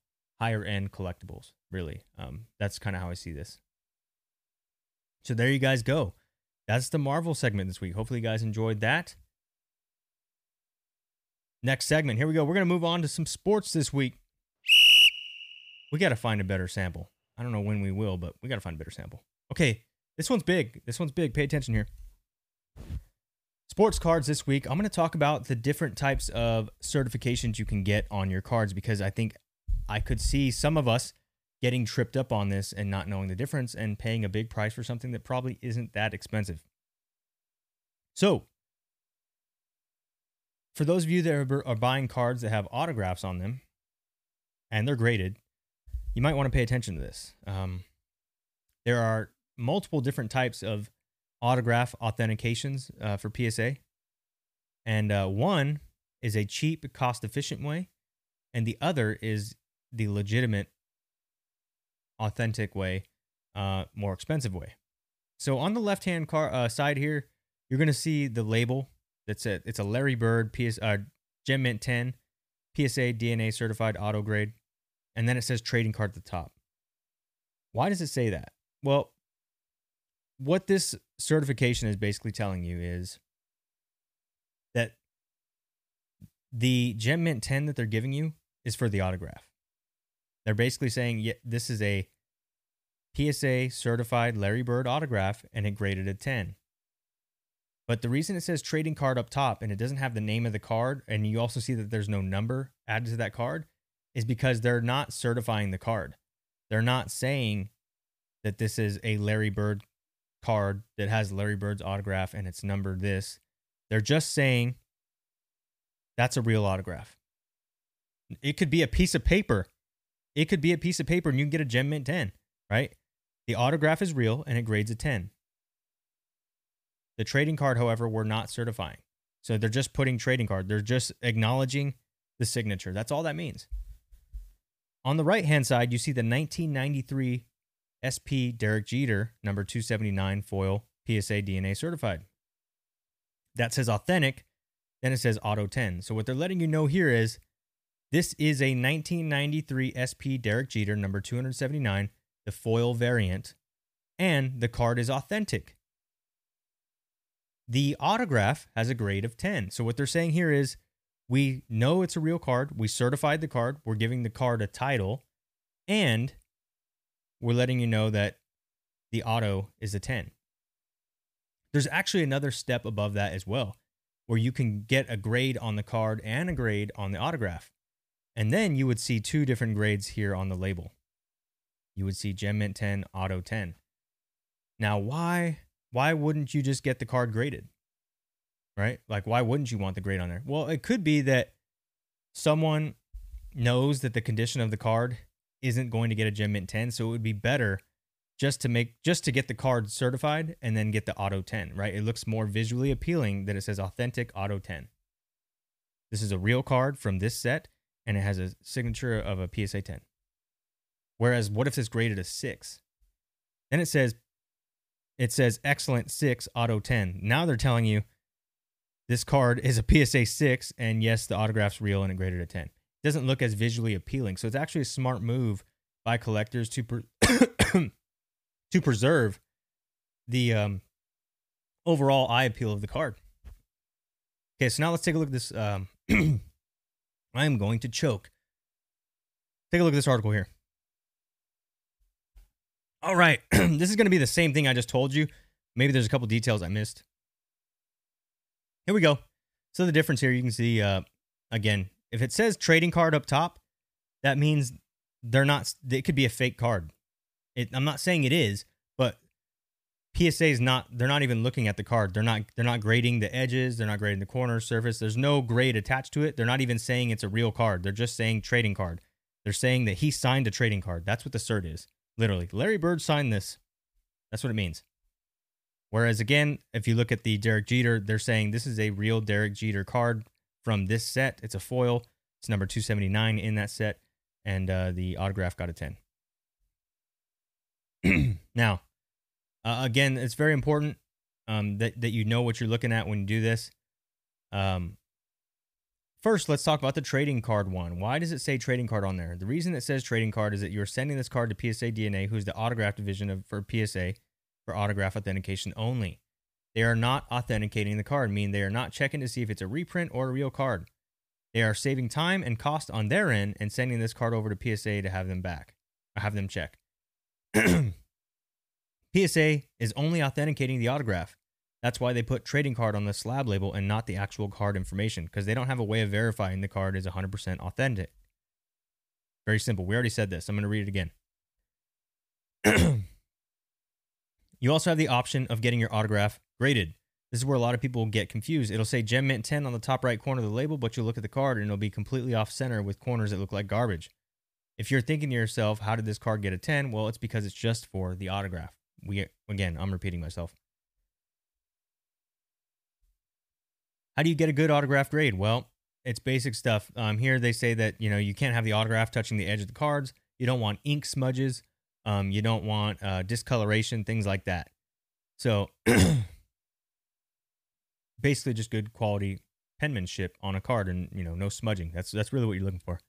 Speaker 2: higher end collectibles, really. Um, that's kind of how I see this. So there you guys go. That's the Marvel segment this week. Hopefully, you guys enjoyed that. Next segment. Here we go. We're going to move on to some sports this week. We got to find a better sample. I don't know when we will, but we got to find a better sample. Okay, this one's big. This one's big. Pay attention here. Sports cards this week. I'm going to talk about the different types of certifications you can get on your cards because I think I could see some of us getting tripped up on this and not knowing the difference and paying a big price for something that probably isn't that expensive. So, for those of you that are, buying cards that have autographs on them and they're graded, you might want to pay attention to this. Um, there are multiple different types of autograph authentications uh, for PSA. And uh, one is a cheap, cost efficient way, and the other is the legitimate, authentic way, uh, more expensive way. So on the left hand car uh, side here, you're going to see the label. That's it. It's a Larry Bird PS, uh, Gem Mint 10 PSA DNA certified auto grade. And then it says trading card at the top. Why does it say that? Well, what this certification is basically telling you is that the Gem Mint 10 that they're giving you is for the autograph. They're basically saying, yeah, this is a PSA certified Larry Bird autograph and it graded a 10. But the reason it says trading card up top and it doesn't have the name of the card, and you also see that there's no number added to that card, is because they're not certifying the card. They're not saying that this is a Larry Bird card that has Larry Bird's autograph and it's numbered this. They're just saying that's a real autograph. It could be a piece of paper. It could be a piece of paper and you can get a Gem Mint 10, right? The autograph is real and it grades a 10. The trading card, however, we're not certifying. So they're just putting trading card. They're just acknowledging the signature. That's all that means. On the right hand side, you see the 1993 SP Derek Jeter, number 279 foil PSA DNA certified. That says authentic, then it says auto 10. So what they're letting you know here is this is a 1993 SP Derek Jeter, number 279, the foil variant, and the card is authentic. The autograph has a grade of 10. So what they're saying here is we know it's a real card. We certified the card. We're giving the card a title. And we're letting you know that the auto is a 10. There's actually another step above that as well, where you can get a grade on the card and a grade on the autograph. And then you would see two different grades here on the label. You would see Gem Mint 10, Auto 10. Now, why why wouldn't you just get the card graded? Right? Like why wouldn't you want the grade on there? Well, it could be that someone knows that the condition of the card isn't going to get a gem mint 10 so it would be better just to make just to get the card certified and then get the auto 10 right it looks more visually appealing that it says authentic auto 10 this is a real card from this set and it has a signature of a psa 10 whereas what if it's graded a 6 then it says it says excellent 6 auto 10 now they're telling you this card is a psa 6 and yes the autograph's real and it graded a 10 It doesn't look as visually appealing. So it's actually a smart move by collectors to pre- <coughs> to preserve the um, overall eye appeal of the card. Okay, so now let's take a look at this. Um, <clears throat> I am going to choke. Take a look at this article here. All right. <clears throat> this is going to be the same thing I just told you. Maybe there's a couple details I missed. Here we go. So the difference here, you can see uh, again, if it says trading card up top, that means they're not. It could be a fake card. It, I'm not saying it is, PSA is not. They're not even looking at the card. They're not. They're not grading the edges. They're not grading the corner surface. There's no grade attached to it. They're not even saying it's a real card. They're just saying trading card. They're saying that he signed a trading card. That's what the cert is. Literally, Larry Bird signed this. That's what it means. Whereas again, if you look at the Derek Jeter, they're saying this is a real Derek Jeter card from this set. It's a foil. It's number 279 in that set, and uh, the autograph got a 10. <clears throat> now, uh, again, it's very important um, that that you know what you're looking at when you do this. Um, first, let's talk about the trading card one. Why does it say trading card on there? The reason it says trading card is that you're sending this card to PSA DNA, who's the autograph division of for PSA for autograph authentication only. They are not authenticating the card, meaning they are not checking to see if it's a reprint or a real card. They are saving time and cost on their end and sending this card over to PSA to have them back, have them check. <clears throat> PSA is only authenticating the autograph. That's why they put trading card on the slab label and not the actual card information, because they don't have a way of verifying the card is 100% authentic. Very simple. We already said this. I'm going to read it again. <clears throat> you also have the option of getting your autograph graded. This is where a lot of people get confused. It'll say Gem Mint 10 on the top right corner of the label, but you look at the card and it'll be completely off center with corners that look like garbage. If you're thinking to yourself, how did this card get a 10? Well, it's because it's just for the autograph. We again, I'm repeating myself. How do you get a good autograph grade? Well, it's basic stuff. Um, here they say that you know you can't have the autograph touching the edge of the cards. You don't want ink smudges. Um, you don't want uh, discoloration, things like that. So <clears throat> basically, just good quality penmanship on a card, and you know no smudging. That's that's really what you're looking for.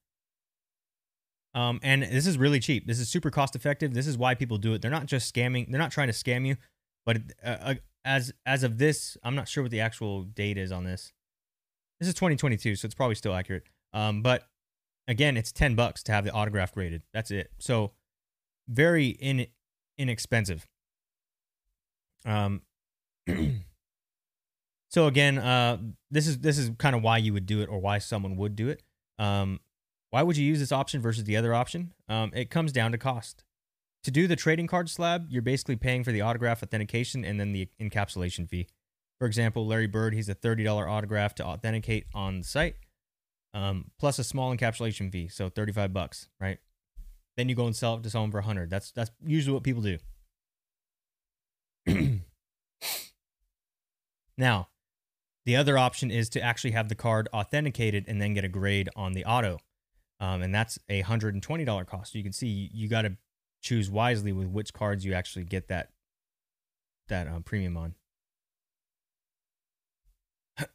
Speaker 2: Um, and this is really cheap. This is super cost effective. This is why people do it. They're not just scamming. They're not trying to scam you, but uh, uh, as as of this, I'm not sure what the actual date is on this. This is 2022, so it's probably still accurate. Um, but again, it's 10 bucks to have the autograph graded. That's it. So very in inexpensive. Um. <clears throat> so again, uh, this is this is kind of why you would do it, or why someone would do it. Um, why would you use this option versus the other option? Um, it comes down to cost. To do the trading card slab, you're basically paying for the autograph authentication and then the encapsulation fee. For example, Larry Bird, he's a $30 autograph to authenticate on the site, um, plus a small encapsulation fee, so 35 bucks, right? Then you go and sell it to someone for 100. That's that's usually what people do. <clears throat> now, the other option is to actually have the card authenticated and then get a grade on the auto um, and that's a hundred and twenty dollar cost. So you can see you, you got to choose wisely with which cards you actually get that that um, premium on.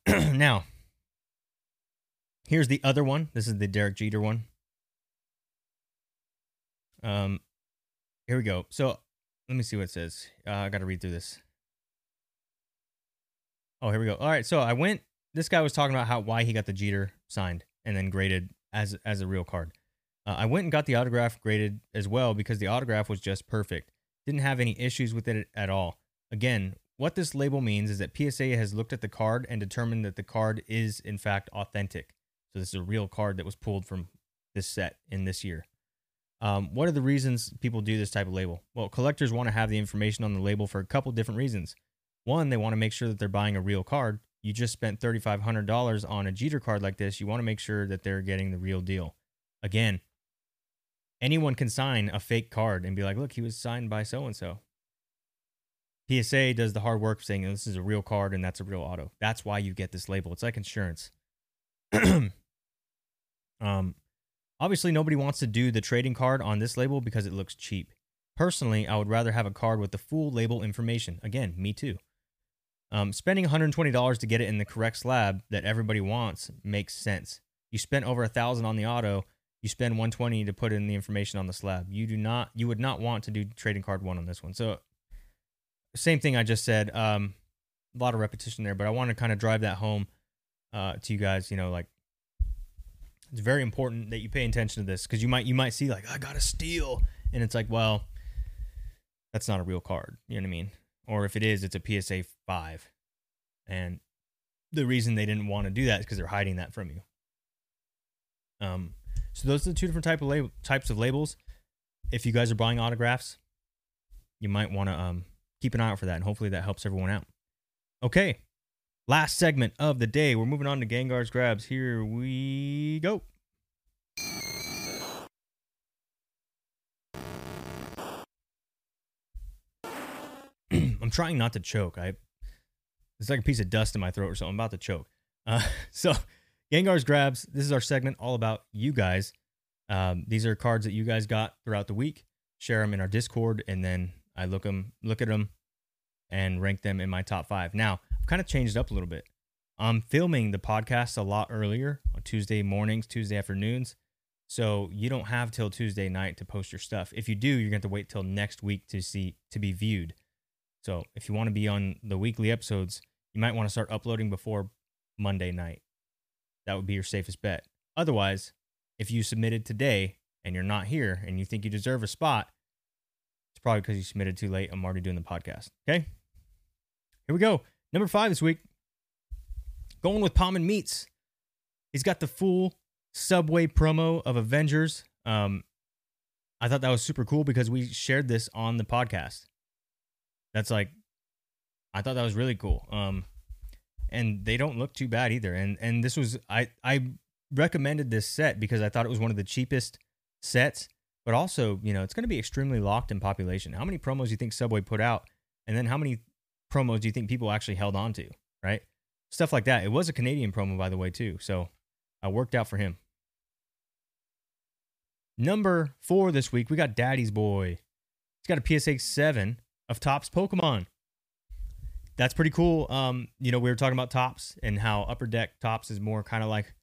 Speaker 2: <clears throat> now, here's the other one. This is the Derek Jeter one. Um, here we go. So let me see what it says. Uh, I got to read through this. Oh, here we go. All right. So I went. This guy was talking about how why he got the Jeter signed and then graded as as a real card. Uh, I went and got the autograph graded as well because the autograph was just perfect. Didn't have any issues with it at all. Again, what this label means is that PSA has looked at the card and determined that the card is in fact authentic. So this is a real card that was pulled from this set in this year. Um, what are the reasons people do this type of label? Well, collectors want to have the information on the label for a couple different reasons. One, they want to make sure that they're buying a real card you just spent $3,500 on a Jeter card like this, you want to make sure that they're getting the real deal. Again, anyone can sign a fake card and be like, look, he was signed by so and so. PSA does the hard work saying this is a real card and that's a real auto. That's why you get this label. It's like insurance. <clears throat> um, obviously, nobody wants to do the trading card on this label because it looks cheap. Personally, I would rather have a card with the full label information. Again, me too. Um, spending $120 to get it in the correct slab that everybody wants makes sense. You spent over a thousand on the auto. You spend 120 to put in the information on the slab. You do not. You would not want to do trading card one on this one. So, same thing I just said. Um, a lot of repetition there, but I want to kind of drive that home uh, to you guys. You know, like it's very important that you pay attention to this because you might you might see like I got a steal, and it's like, well, that's not a real card. You know what I mean? Or if it is, it's a PSA 5. And the reason they didn't want to do that is because they're hiding that from you. Um, so those are the two different type of lab- types of labels. If you guys are buying autographs, you might want to um, keep an eye out for that, and hopefully that helps everyone out. Okay, last segment of the day. We're moving on to Gengar's grabs. Here we go. I'm trying not to choke. I it's like a piece of dust in my throat or something. I'm about to choke. Uh, <laughs> so Gengar's grabs. This is our segment all about you guys. Um, these are cards that you guys got throughout the week. Share them in our Discord, and then I look them, look at them, and rank them in my top five. Now I've kind of changed up a little bit. I'm filming the podcast a lot earlier on Tuesday mornings, Tuesday afternoons. So you don't have till Tuesday night to post your stuff. If you do, you're going to to wait till next week to see to be viewed. So if you want to be on the weekly episodes, you might want to start uploading before Monday night. That would be your safest bet. Otherwise, if you submitted today and you're not here and you think you deserve a spot, it's probably because you submitted too late. I'm already doing the podcast. Okay. Here we go. Number five this week. Going with Palm and Meats. He's got the full Subway promo of Avengers. Um, I thought that was super cool because we shared this on the podcast. That's like, I thought that was really cool. Um, and they don't look too bad either. And and this was I I recommended this set because I thought it was one of the cheapest sets, but also you know it's going to be extremely locked in population. How many promos do you think Subway put out, and then how many promos do you think people actually held on to? Right, stuff like that. It was a Canadian promo by the way too, so I worked out for him. Number four this week, we got Daddy's Boy. He's got a PSA seven of Topps Pokemon that's pretty cool. Um, you know, we were talking about Topps and how Upper Deck Topps is more kind of like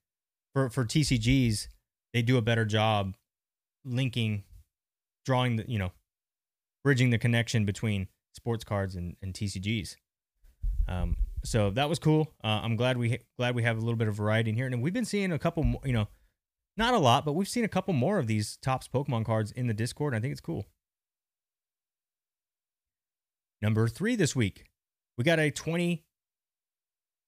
Speaker 2: for for TCGs, they do a better job linking, drawing the you know, bridging the connection between sports cards and, and TCGs. Um, so that was cool. Uh, I'm glad we glad we have a little bit of variety in here, and we've been seeing a couple, more, you know, not a lot, but we've seen a couple more of these Topps Pokemon cards in the Discord. I think it's cool. Number three this week, we got a 20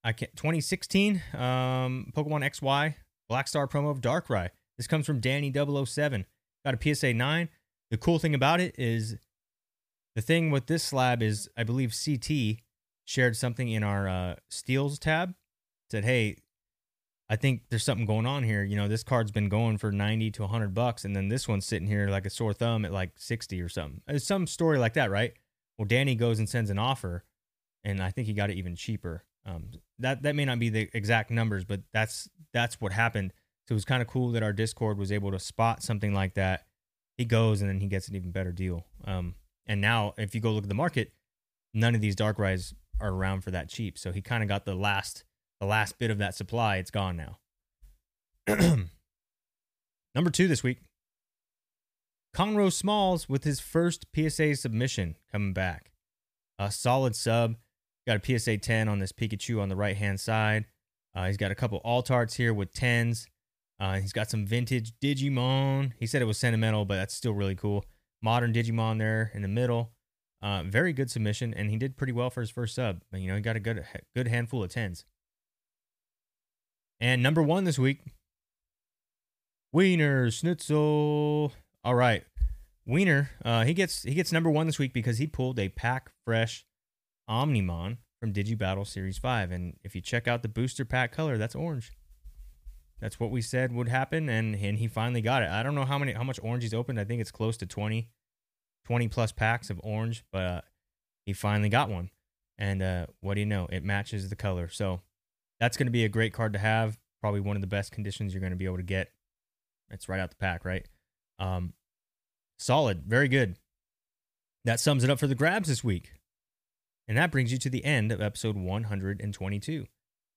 Speaker 2: I can't 2016 um, Pokemon XY Black Star promo of Darkrai. This comes from Danny 007. Got a PSA 9. The cool thing about it is the thing with this slab is I believe CT shared something in our uh, steals tab. Said, "Hey, I think there's something going on here. You know, this card's been going for 90 to 100 bucks and then this one's sitting here like a sore thumb at like 60 or something. It's some story like that, right? Well, Danny goes and sends an offer and I think he got it even cheaper. Um, that that may not be the exact numbers, but that's that's what happened. So it was kind of cool that our Discord was able to spot something like that. He goes and then he gets an even better deal. Um, and now if you go look at the market, none of these Darkrai's are around for that cheap. So he kind of got the last the last bit of that supply. It's gone now. <clears throat> Number two this week, Conroe Smalls with his first PSA submission coming back. A solid sub. Got a PSA 10 on this Pikachu on the right hand side. Uh, he's got a couple Altarts here with 10s. Uh, he's got some vintage Digimon. He said it was sentimental, but that's still really cool. Modern Digimon there in the middle. Uh, very good submission, and he did pretty well for his first sub. You know, he got a good good handful of tens. And number one this week, Wiener Schnitzel. All right, Wiener. Uh, he gets he gets number one this week because he pulled a pack fresh Omnimon from Digibattle Series 5. And if you check out the booster pack color, that's orange. That's what we said would happen, and, and he finally got it. I don't know how many how much orange he's opened. I think it's close to 20, 20 plus packs of orange, but uh, he finally got one. And uh, what do you know? It matches the color. So that's going to be a great card to have. Probably one of the best conditions you're going to be able to get. It's right out the pack, right? Um, solid, very good. That sums it up for the grabs this week. And that brings you to the end of episode 122. If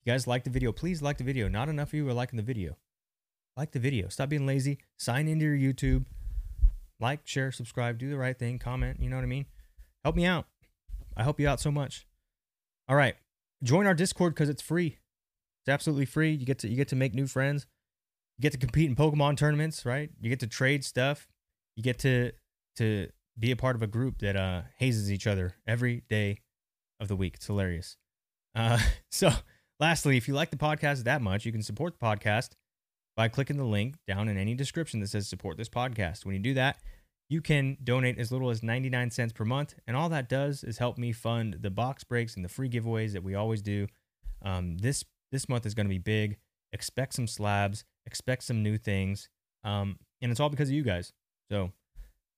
Speaker 2: you guys like the video, please like the video. Not enough of you are liking the video. Like the video. Stop being lazy. Sign into your YouTube. Like, share, subscribe, do the right thing, comment. You know what I mean? Help me out. I help you out so much. All right. Join our Discord because it's free. It's absolutely free. You get to you get to make new friends. You get to compete in Pokemon tournaments, right? You get to trade stuff. You get to to be a part of a group that uh, hazes each other every day of the week. It's hilarious. Uh, <laughs> so, lastly, if you like the podcast that much, you can support the podcast by clicking the link down in any description that says support this podcast. When you do that, you can donate as little as 99 cents per month. And all that does is help me fund the box breaks and the free giveaways that we always do. Um, this this month is going to be big. Expect some slabs, expect some new things. Um, and it's all because of you guys. So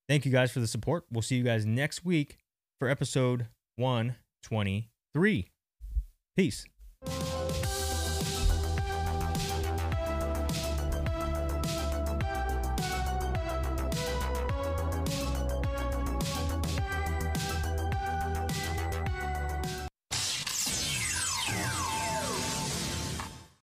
Speaker 2: thank you guys for the support. We'll see you guys next week for episode 123. Peace.